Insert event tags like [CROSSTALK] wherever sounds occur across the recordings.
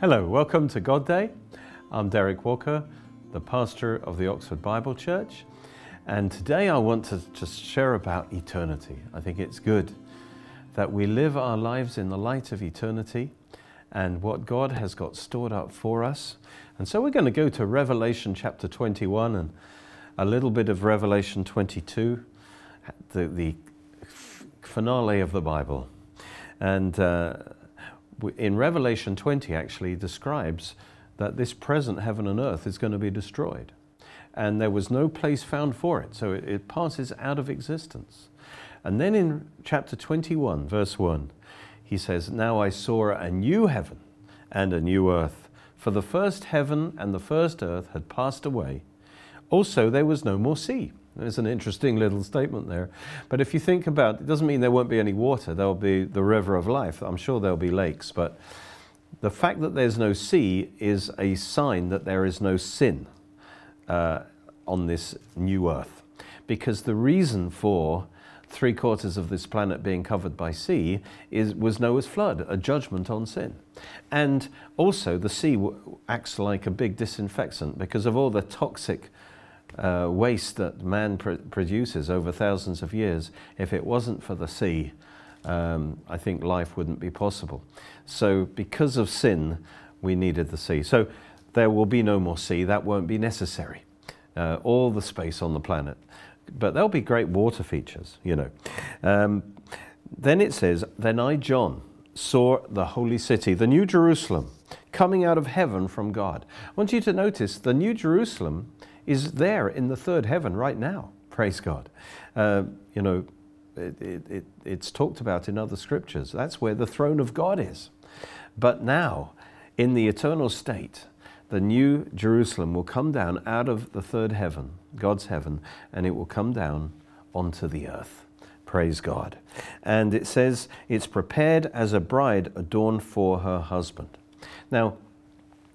Hello, welcome to God Day. I'm Derek Walker, the pastor of the Oxford Bible Church, and today I want to just share about eternity. I think it's good that we live our lives in the light of eternity and what God has got stored up for us. And so we're going to go to Revelation chapter 21 and a little bit of Revelation 22, the, the finale of the Bible. And uh, in Revelation 20 actually describes that this present heaven and earth is going to be destroyed. And there was no place found for it, so it, it passes out of existence. And then in chapter 21, verse 1, he says, Now I saw a new heaven and a new earth, for the first heaven and the first earth had passed away. Also, there was no more sea. There's an interesting little statement there. But if you think about it, doesn't mean there won't be any water. There'll be the river of life. I'm sure there'll be lakes. But the fact that there's no sea is a sign that there is no sin uh, on this new earth. Because the reason for three quarters of this planet being covered by sea is, was Noah's flood, a judgment on sin. And also, the sea acts like a big disinfectant because of all the toxic uh, waste that man pr produces over thousands of years. If it wasn't for the sea, um, I think life wouldn't be possible. So, because of sin, we needed the sea. So, there will be no more sea, that won't be necessary. Uh, all the space on the planet but there'll be great water features, you know. Um, then it says, Then I, John, saw the holy city, the New Jerusalem, coming out of heaven from God. I want you to notice the New Jerusalem is there in the third heaven right now. Praise God. Uh, you know, it, it, it, it's talked about in other scriptures. That's where the throne of God is. But now, in the eternal state, the new Jerusalem will come down out of the third heaven, God's heaven, and it will come down onto the earth. Praise God. And it says it's prepared as a bride adorned for her husband. Now,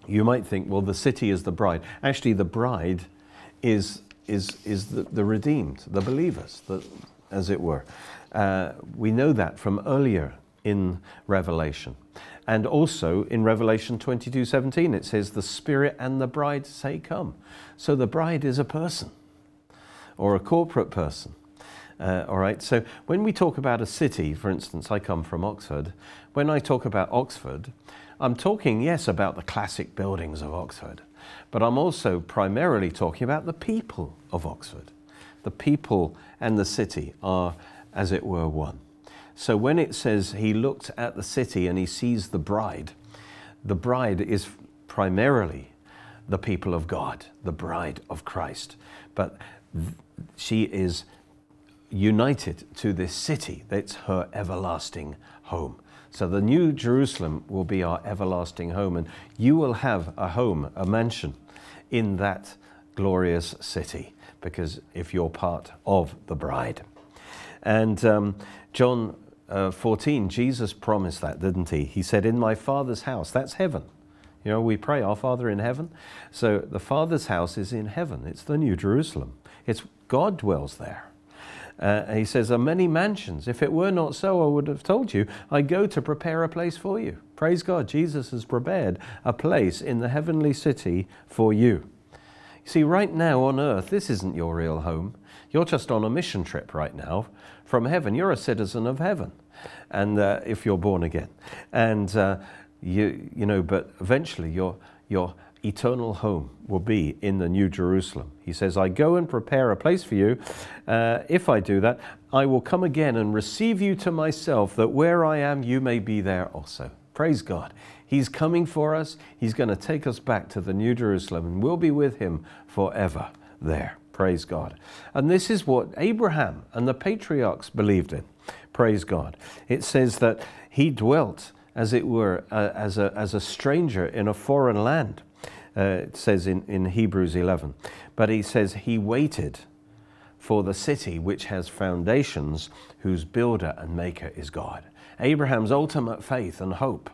you might think, well, the city is the bride. Actually, the bride is, is, is the, the redeemed, the believers, the, as it were. Uh, we know that from earlier in Revelation. And also in Revelation 22 17, it says, The Spirit and the bride say, Come. So the bride is a person or a corporate person. Uh, all right, so when we talk about a city, for instance, I come from Oxford. When I talk about Oxford, I'm talking, yes, about the classic buildings of Oxford, but I'm also primarily talking about the people of Oxford. The people and the city are, as it were, one. So when it says he looked at the city and he sees the bride, the bride is primarily the people of God, the bride of Christ. But she is united to this city. That's her everlasting home. So the new Jerusalem will be our everlasting home, and you will have a home, a mansion in that glorious city, because if you're part of the bride. And um, John uh, 14, Jesus promised that, didn't he? He said, In my Father's house, that's heaven. You know, we pray, Our Father in heaven. So the Father's house is in heaven. It's the New Jerusalem. It's God dwells there. Uh, he says, Are many mansions. If it were not so, I would have told you, I go to prepare a place for you. Praise God, Jesus has prepared a place in the heavenly city for you. You see, right now on earth, this isn't your real home. You're just on a mission trip right now from heaven. You're a citizen of heaven, and uh, if you're born again, and uh, you you know, but eventually your your eternal home will be in the New Jerusalem. He says, "I go and prepare a place for you. Uh, if I do that, I will come again and receive you to myself, that where I am, you may be there also." Praise God. He's coming for us. He's going to take us back to the New Jerusalem, and we'll be with him forever there. Praise God. And this is what Abraham and the patriarchs believed in. Praise God. It says that he dwelt, as it were, uh, as, a, as a stranger in a foreign land. Uh, it says in, in Hebrews 11. But he says he waited for the city which has foundations, whose builder and maker is God. Abraham's ultimate faith and hope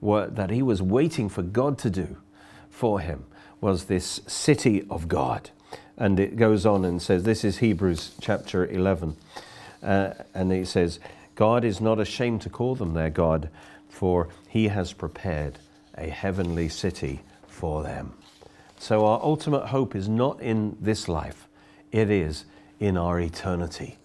were that he was waiting for God to do for him was this city of God. And it goes on and says, this is Hebrews chapter 11. Uh, and it says, God is not ashamed to call them their God, for he has prepared a heavenly city for them. So our ultimate hope is not in this life, it is in our eternity,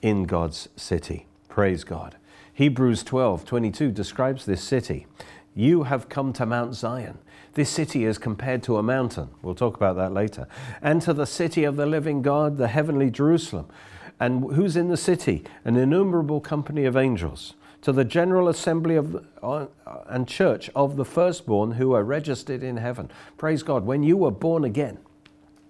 in God's city. Praise God. Hebrews 12 22 describes this city. You have come to Mount Zion. This city is compared to a mountain. We'll talk about that later. And to the city of the living God, the heavenly Jerusalem. And who's in the city? An innumerable company of angels. To the general assembly of the, uh, and church of the firstborn who are registered in heaven. Praise God. When you were born again,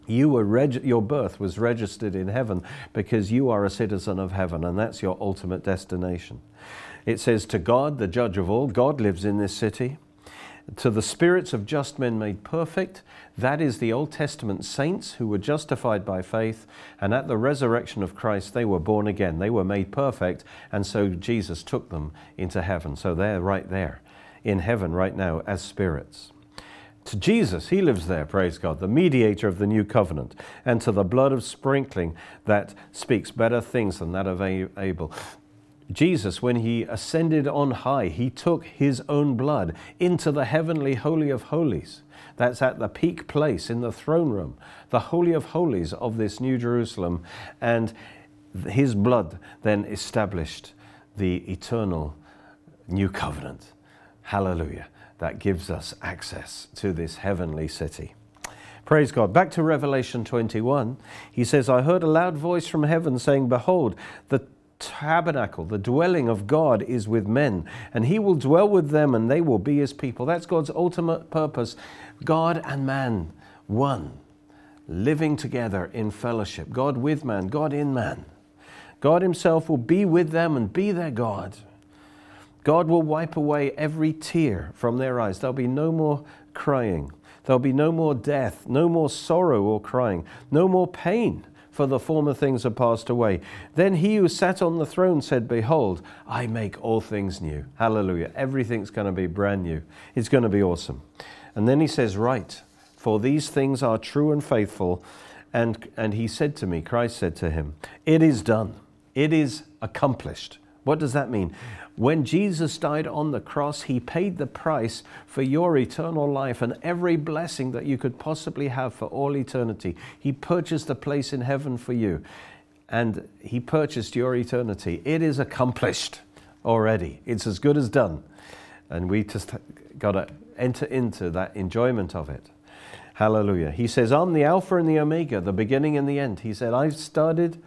you were reg- your birth was registered in heaven because you are a citizen of heaven, and that's your ultimate destination. It says, To God, the judge of all, God lives in this city. To the spirits of just men made perfect, that is the Old Testament saints who were justified by faith, and at the resurrection of Christ, they were born again. They were made perfect, and so Jesus took them into heaven. So they're right there in heaven right now as spirits to Jesus, he lives there, praise God, the mediator of the new covenant, and to the blood of sprinkling that speaks better things than that of Abel. Jesus, when he ascended on high, he took his own blood into the heavenly Holy of Holies. That's at the peak place in the throne room, the Holy of Holies of this New Jerusalem. And his blood then established the eternal new covenant. Hallelujah. That gives us access to this heavenly city. Praise God. Back to Revelation 21. He says, I heard a loud voice from heaven saying, Behold, the tabernacle, the dwelling of God is with men, and he will dwell with them, and they will be his people. That's God's ultimate purpose. God and man, one, living together in fellowship. God with man, God in man. God himself will be with them and be their God. God will wipe away every tear from their eyes. There'll be no more crying. There'll be no more death, no more sorrow or crying, no more pain for the former things are passed away. Then he who sat on the throne said, Behold, I make all things new. Hallelujah. Everything's going to be brand new. It's going to be awesome. And then he says, Right, for these things are true and faithful. And, and he said to me, Christ said to him, It is done. It is accomplished. What does that mean? When Jesus died on the cross, he paid the price for your eternal life and every blessing that you could possibly have for all eternity. He purchased a place in heaven for you and he purchased your eternity. It is accomplished already, it's as good as done. And we just got to enter into that enjoyment of it. Hallelujah. He says, I'm the Alpha and the Omega, the beginning and the end. He said, I've started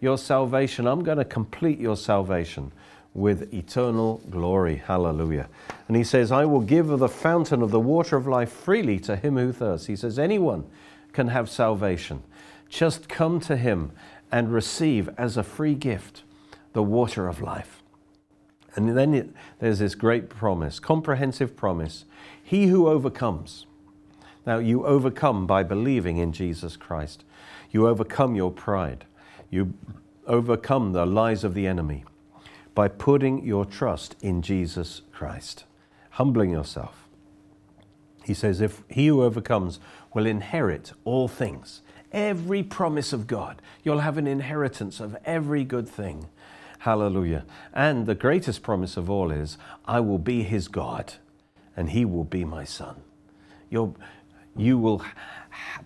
your salvation. I'm going to complete your salvation with eternal glory. Hallelujah. And he says, I will give of the fountain of the water of life freely to him who thirsts. He says, anyone can have salvation. Just come to him and receive as a free gift the water of life. And then it, there's this great promise, comprehensive promise. He who overcomes. Now, you overcome by believing in Jesus Christ. You overcome your pride. You overcome the lies of the enemy by putting your trust in Jesus Christ, humbling yourself. He says, If he who overcomes will inherit all things, every promise of God, you'll have an inheritance of every good thing. Hallelujah. And the greatest promise of all is, I will be his God and he will be my son. You'll, you will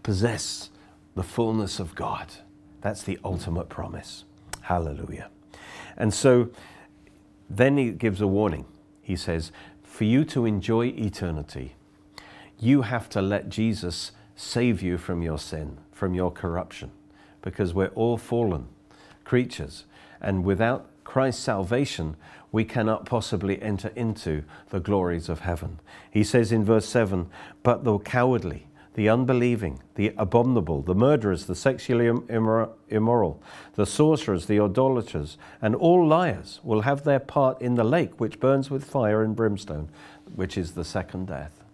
possess the fullness of God. That's the ultimate promise. Hallelujah. And so then he gives a warning. He says, For you to enjoy eternity, you have to let Jesus save you from your sin, from your corruption, because we're all fallen creatures. And without Christ's salvation, we cannot possibly enter into the glories of heaven. He says in verse 7 But the cowardly, the unbelieving, the abominable, the murderers, the sexually immoral, the sorcerers, the idolaters, and all liars will have their part in the lake which burns with fire and brimstone, which is the second death.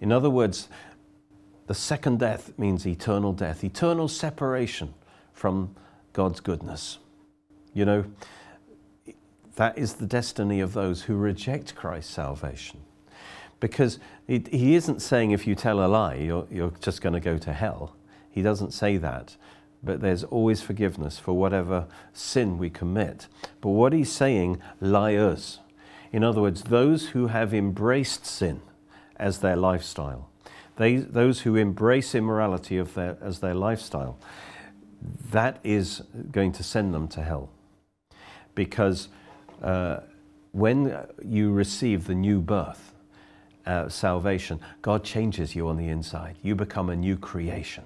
In other words, the second death means eternal death, eternal separation from God's goodness. You know, that is the destiny of those who reject Christ's salvation because it, he isn't saying if you tell a lie, you're, you're just going to go to hell. He doesn't say that. But there's always forgiveness for whatever sin we commit. But what he's saying, liars. In other words, those who have embraced sin as their lifestyle. They, those who embrace immorality of their, as their lifestyle, that is going to send them to hell. Because uh, when you receive the new birth, uh, salvation, God changes you on the inside. You become a new creation.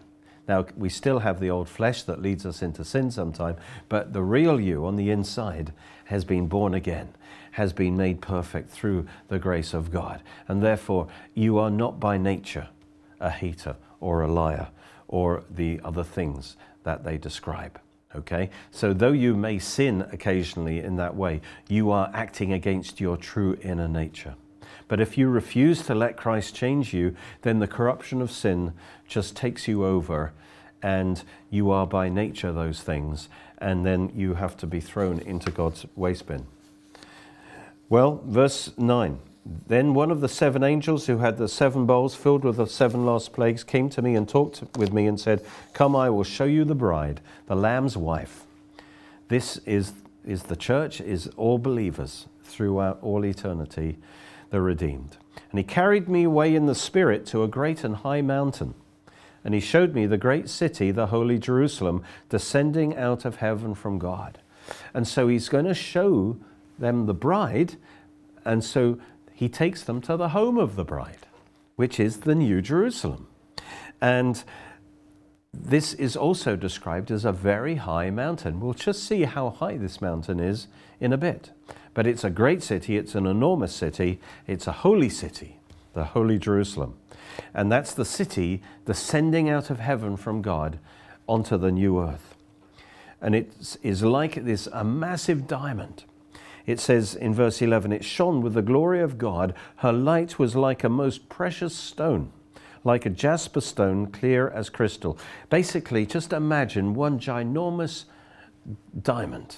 Now, we still have the old flesh that leads us into sin sometime, but the real you on the inside has been born again, has been made perfect through the grace of God. And therefore, you are not by nature a hater or a liar or the other things that they describe. Okay? So, though you may sin occasionally in that way, you are acting against your true inner nature. But if you refuse to let Christ change you, then the corruption of sin just takes you over, and you are by nature those things, and then you have to be thrown into God's waste bin. Well, verse 9. Then one of the seven angels who had the seven bowls filled with the seven last plagues came to me and talked with me and said, Come, I will show you the bride, the Lamb's wife. This is, is the church, is all believers throughout all eternity, the redeemed. And he carried me away in the Spirit to a great and high mountain. And he showed me the great city, the holy Jerusalem, descending out of heaven from God. And so he's going to show them the bride. And so he takes them to the home of the bride, which is the New Jerusalem. And this is also described as a very high mountain. We'll just see how high this mountain is in a bit. But it's a great city, it's an enormous city, it's a holy city, the Holy Jerusalem. And that's the city descending out of heaven from God onto the new earth. And it is like this a massive diamond it says in verse 11, It shone with the glory of God. Her light was like a most precious stone, like a jasper stone, clear as crystal. Basically, just imagine one ginormous diamond,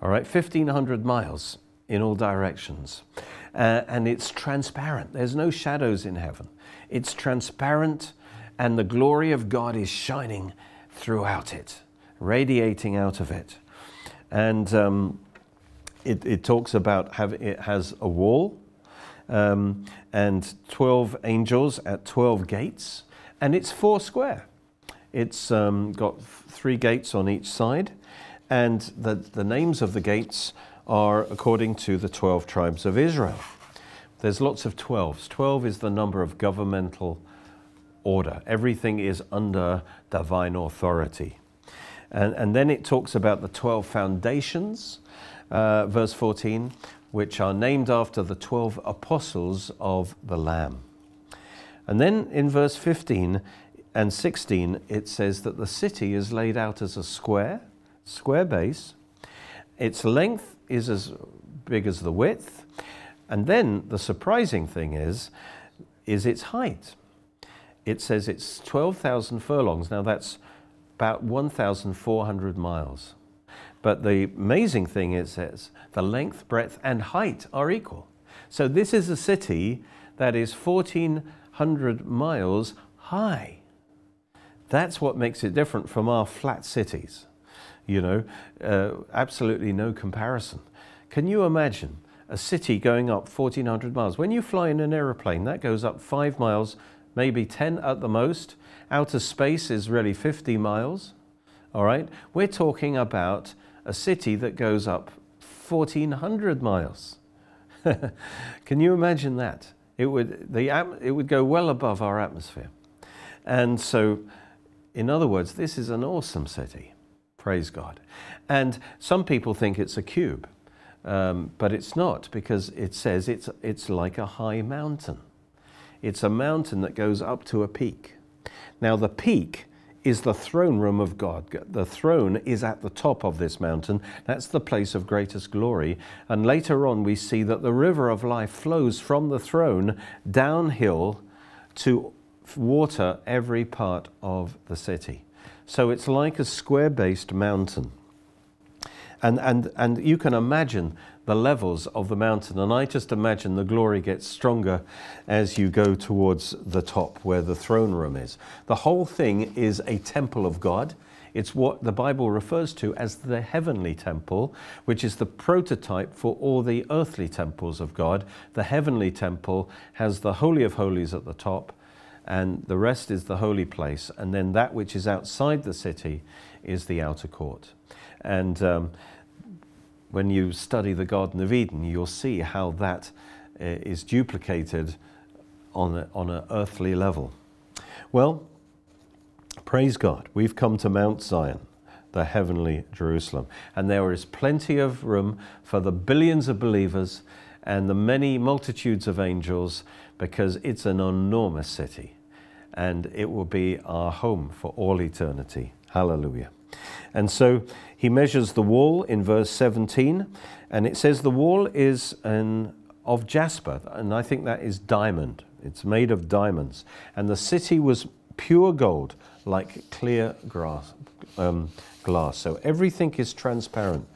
all right, 1,500 miles in all directions. Uh, and it's transparent. There's no shadows in heaven. It's transparent, and the glory of God is shining throughout it, radiating out of it. And um, it, it talks about have, it has a wall um, and 12 angels at 12 gates, and it's four square. It's um, got three gates on each side, and the, the names of the gates are according to the 12 tribes of Israel. There's lots of 12s. 12 is the number of governmental order, everything is under divine authority. And, and then it talks about the 12 foundations uh, verse 14, which are named after the 12 apostles of the Lamb. And then in verse 15 and 16, it says that the city is laid out as a square, square base. Its length is as big as the width. And then the surprising thing is, is its height. It says it's 12,000 furlongs. Now that's about 1,400 miles. But the amazing thing is says the length, breadth, and height are equal. So this is a city that is 1,400 miles high. That's what makes it different from our flat cities. You know, uh, absolutely no comparison. Can you imagine a city going up 1,400 miles? When you fly in an aeroplane, that goes up five miles, maybe 10 at the most. Outer space is really 50 miles. All right? We're talking about a city that goes up 1,400 miles. [LAUGHS] Can you imagine that? It would, the, it would go well above our atmosphere. And so, in other words, this is an awesome city. Praise God. And some people think it's a cube, um, but it's not because it says it's, it's like a high mountain. It's a mountain that goes up to a peak. Now, the peak is the throne room of God. The throne is at the top of this mountain. That's the place of greatest glory. And later on, we see that the river of life flows from the throne downhill to water every part of the city. So it's like a square based mountain. And, and, and you can imagine the levels of the mountain. And I just imagine the glory gets stronger as you go towards the top where the throne room is. The whole thing is a temple of God. It's what the Bible refers to as the heavenly temple, which is the prototype for all the earthly temples of God. The heavenly temple has the Holy of Holies at the top, and the rest is the holy place. And then that which is outside the city is the outer court. And um, when you study the Garden of Eden, you'll see how that uh, is duplicated on, a, on an earthly level. Well, praise God, we've come to Mount Zion, the heavenly Jerusalem, and there is plenty of room for the billions of believers and the many multitudes of angels because it's an enormous city and it will be our home for all eternity. Hallelujah. And so he measures the wall in verse 17, and it says the wall is an, of jasper, and I think that is diamond. It's made of diamonds. And the city was pure gold, like clear grass, um, glass. So everything is transparent.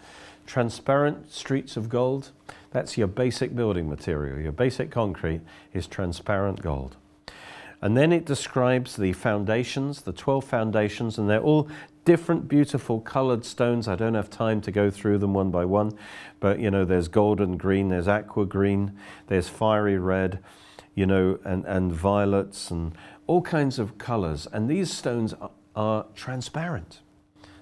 Transparent streets of gold, that's your basic building material. Your basic concrete is transparent gold. And then it describes the foundations, the 12 foundations, and they're all different beautiful colored stones. I don't have time to go through them one by one, but you know, there's golden green, there's aqua green, there's fiery red, you know, and, and violets and all kinds of colors. And these stones are, are transparent.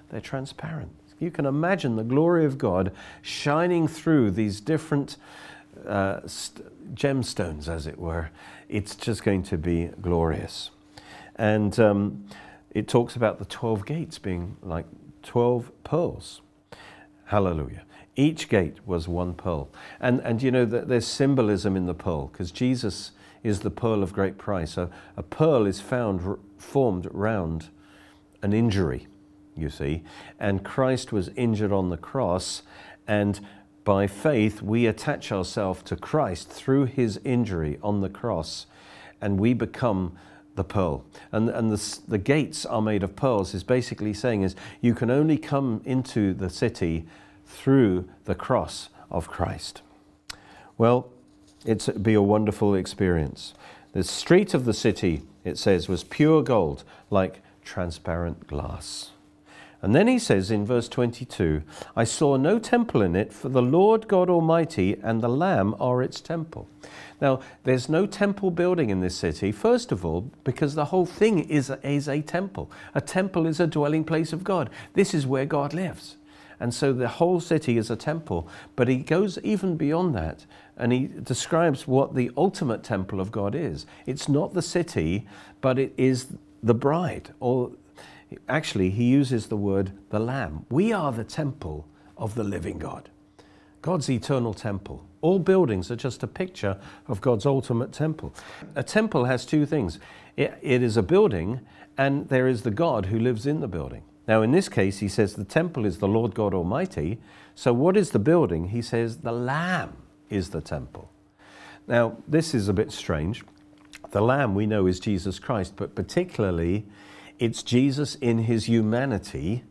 They're transparent. You can imagine the glory of God shining through these different uh, st- gemstones, as it were. It's just going to be glorious. And um, it talks about the 12 gates being like 12 pearls. Hallelujah. Each gate was one pearl. And, and you know, that there's symbolism in the pearl because Jesus is the pearl of great price. A, a pearl is found formed round an injury, you see. And Christ was injured on the cross, and by faith we attach ourselves to Christ through his injury on the cross, and we become the pearl. And, and the, the gates are made of pearls, is basically saying is you can only come into the city through the cross of Christ. Well, it'd be a wonderful experience. The street of the city, it says, was pure gold, like transparent glass. And then he says in verse 22 I saw no temple in it, for the Lord God Almighty and the Lamb are its temple. Now, there's no temple building in this city, first of all, because the whole thing is a, is a temple. A temple is a dwelling place of God. This is where God lives. And so the whole city is a temple. But he goes even beyond that and he describes what the ultimate temple of God is. It's not the city, but it is the bride. Or actually, he uses the word the lamb. We are the temple of the living God, God's eternal temple. All buildings are just a picture of God's ultimate temple. A temple has two things it, it is a building, and there is the God who lives in the building. Now, in this case, he says the temple is the Lord God Almighty. So, what is the building? He says the Lamb is the temple. Now, this is a bit strange. The Lamb we know is Jesus Christ, but particularly it's Jesus in his humanity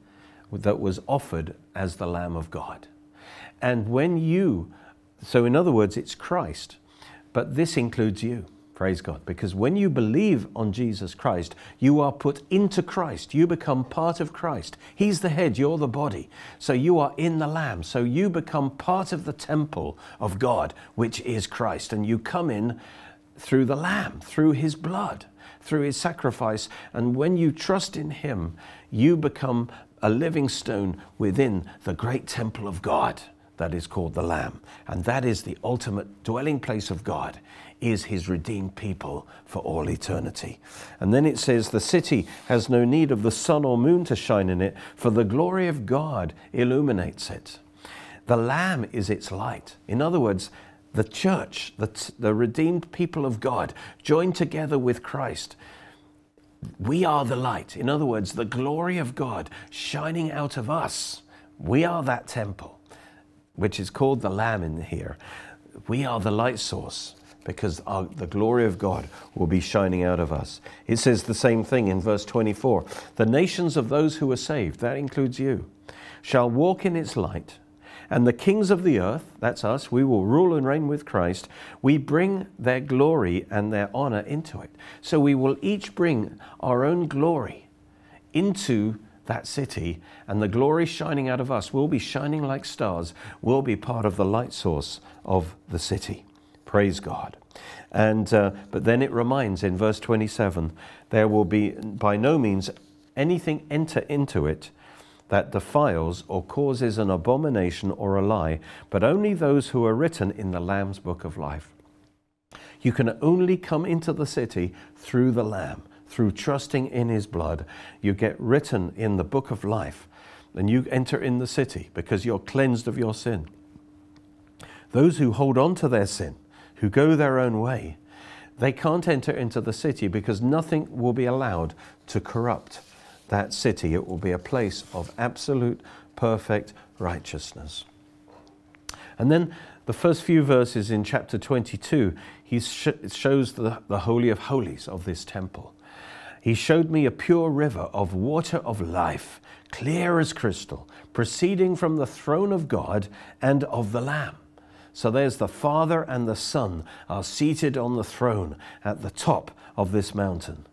that was offered as the Lamb of God. And when you so, in other words, it's Christ, but this includes you. Praise God. Because when you believe on Jesus Christ, you are put into Christ. You become part of Christ. He's the head, you're the body. So you are in the Lamb. So you become part of the temple of God, which is Christ. And you come in through the Lamb, through His blood, through His sacrifice. And when you trust in Him, you become a living stone within the great temple of God that is called the Lamb. And that is the ultimate dwelling place of God, is his redeemed people for all eternity. And then it says, The city has no need of the sun or moon to shine in it, for the glory of God illuminates it. The Lamb is its light. In other words, the church, the, the redeemed people of God, joined together with Christ. We are the light. In other words, the glory of God shining out of us. We are that temple which is called the Lamb in here, we are the light source because our, the glory of God will be shining out of us. It says the same thing in verse 24 The nations of those who are saved, that includes you, shall walk in its light. And the kings of the earth, that's us, we will rule and reign with Christ. We bring their glory and their honor into it. So we will each bring our own glory into that city, and the glory shining out of us will be shining like stars, will be part of the light source of the city. Praise God. And, uh, but then it reminds in verse 27 there will be by no means anything enter into it that defiles or causes an abomination or a lie, but only those who are written in the Lamb's book of life. You can only come into the city through the Lamb, through trusting in his blood. You get written in the book of life, and you enter in the city because you're cleansed of your sin. Those who hold on to their sin, who go their own way, they can't enter into the city because nothing will be allowed to corrupt that city. It will be a place of absolute, perfect righteousness. And then the first few verses in chapter 22, he sh- shows the, the Holy of Holies of this temple. He showed me a pure river of water of life, clear as crystal, proceeding from the throne of God and of the Lamb. So there's the Father and the Son are seated on the throne at the top of this mountain.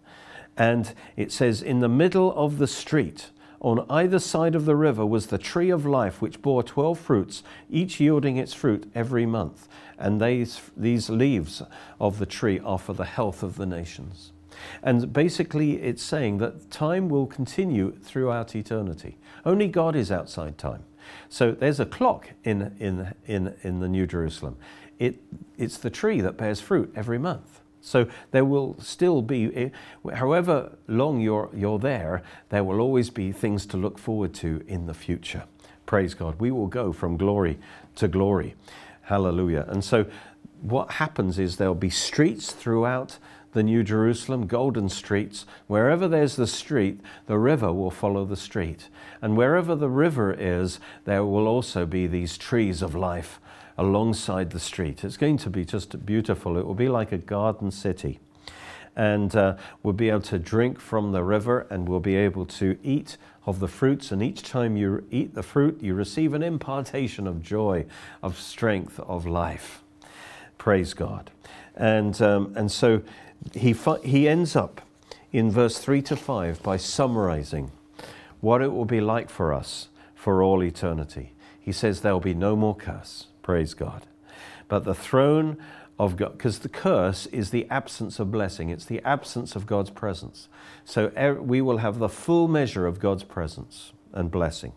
And it says, In the middle of the street, on either side of the river, was the tree of life, which bore twelve fruits, each yielding its fruit every month. And these, these leaves of the tree are for the health of the nations. And basically, it's saying that time will continue throughout eternity. Only God is outside time. So there's a clock in, in, in, in the New Jerusalem. It, it's the tree that bears fruit every month. So there will still be, eh, however long you're, you're there, there will always be things to look forward to in the future. Praise God. We will go from glory to glory. Hallelujah. And so what happens is there'll be streets throughout the New Jerusalem, golden streets. Wherever there's the street, the river will follow the street. And wherever the river is, there will also be these trees of life alongside the street. It's going to be just beautiful. It will be like a garden city. And uh, we'll be able to drink from the river and we'll be able to eat of the fruits. And each time you eat the fruit, you receive an impartation of joy, of strength, of life. Praise God. And, um, and so he, he ends up in verse 3 to 5 by summarizing what it will be like for us for all eternity. He says, There will be no more curse. Praise God. But the throne of God, because the curse is the absence of blessing, it's the absence of God's presence. So er, we will have the full measure of God's presence and blessing.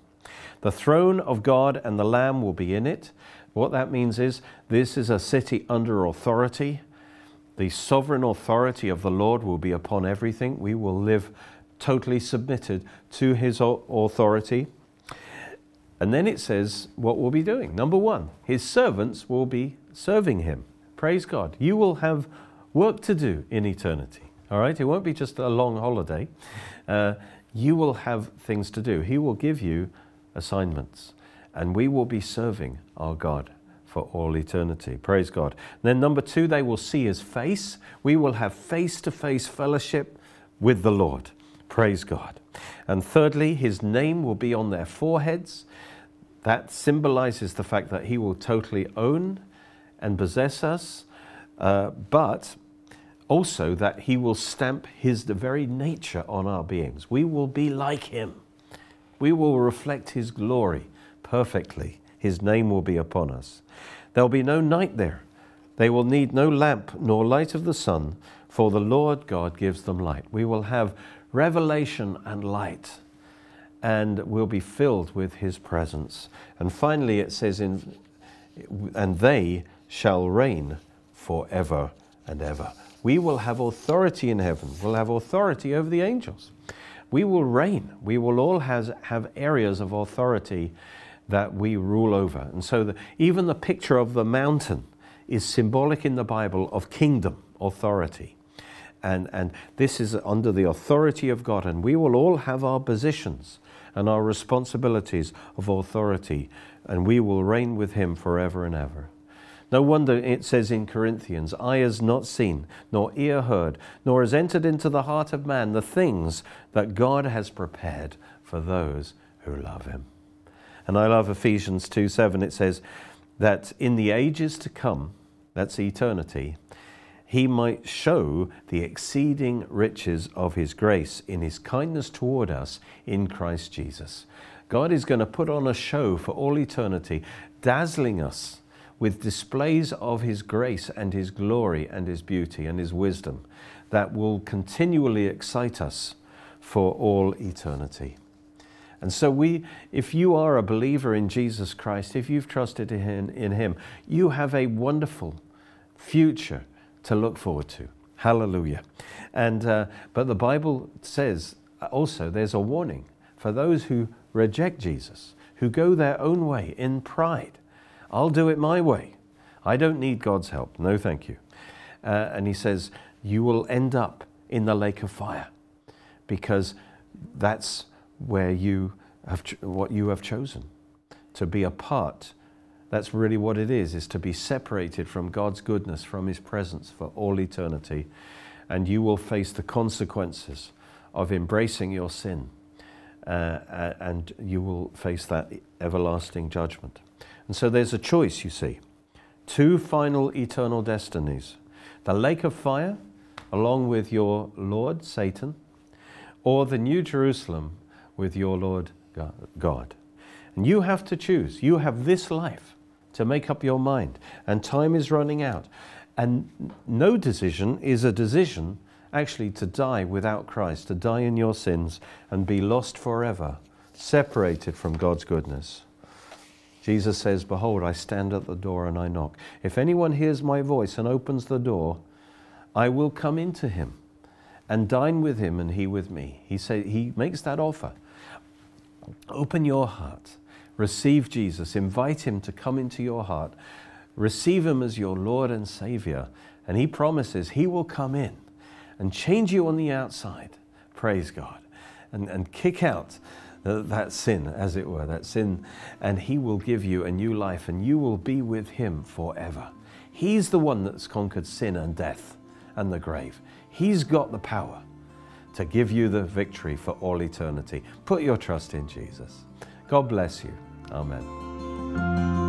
The throne of God and the Lamb will be in it. What that means is this is a city under authority. The sovereign authority of the Lord will be upon everything. We will live totally submitted to his authority. And then it says what we'll be doing. Number one, his servants will be serving him. Praise God. You will have work to do in eternity. All right? It won't be just a long holiday. Uh, you will have things to do. He will give you assignments. And we will be serving our God for all eternity. Praise God. Then, number two, they will see his face. We will have face to face fellowship with the Lord. Praise God. And thirdly, his name will be on their foreheads. That symbolizes the fact that He will totally own and possess us, uh, but also that He will stamp His the very nature on our beings. We will be like Him. We will reflect His glory perfectly. His name will be upon us. There will be no night there. They will need no lamp nor light of the sun, for the Lord God gives them light. We will have revelation and light and will be filled with his presence. And finally, it says, in, and they shall reign forever and ever. We will have authority in heaven, we'll have authority over the angels. We will reign. We will all has, have areas of authority that we rule over. And so, the, even the picture of the mountain is symbolic in the Bible of kingdom authority. And, and this is under the authority of God, and we will all have our positions and our responsibilities of authority, and we will reign with him forever and ever. No wonder it says in Corinthians, Eye has not seen, nor ear heard, nor has entered into the heart of man the things that God has prepared for those who love him. And I love Ephesians 2 7. It says that in the ages to come, that's eternity, he might show the exceeding riches of his grace in his kindness toward us in Christ Jesus. God is going to put on a show for all eternity, dazzling us with displays of his grace and his glory and his beauty and his wisdom that will continually excite us for all eternity. And so we, if you are a believer in Jesus Christ, if you've trusted in, in Him, you have a wonderful future to look forward to. Hallelujah. And, uh, but the Bible says also there's a warning for those who reject Jesus, who go their own way in pride. I'll do it my way. I don't need God's help. No, thank you. Uh, and he says, You will end up in the lake of fire because that's where you have what you have chosen to be a part that's really what it is, is to be separated from God's goodness, from His presence for all eternity. And you will face the consequences of embracing your sin. Uh, and you will face that everlasting judgment. And so there's a choice, you see. Two final eternal destinies the lake of fire, along with your Lord, Satan, or the New Jerusalem with your Lord, God. And you have to choose. You have this life to make up your mind, and time is running out. And no decision is a decision actually to die without Christ, to die in your sins and be lost forever, separated from God's goodness. Jesus says, Behold, I stand at the door and I knock. If anyone hears my voice and opens the door, I will come into him and dine with him and he with me. He, say, he makes that offer. Open your heart receive Jesus, invite Him to come into your heart, receive Him as your Lord and Savior, and He promises He will come in and change you on the outside. Praise God. And, and kick out that sin, as it were, that sin, and He will give you a new life and you will be with Him forever. He's the one that's conquered sin and death and the grave. He's got the power to give you the victory for all eternity. Put your trust in Jesus. God bless you. Amen.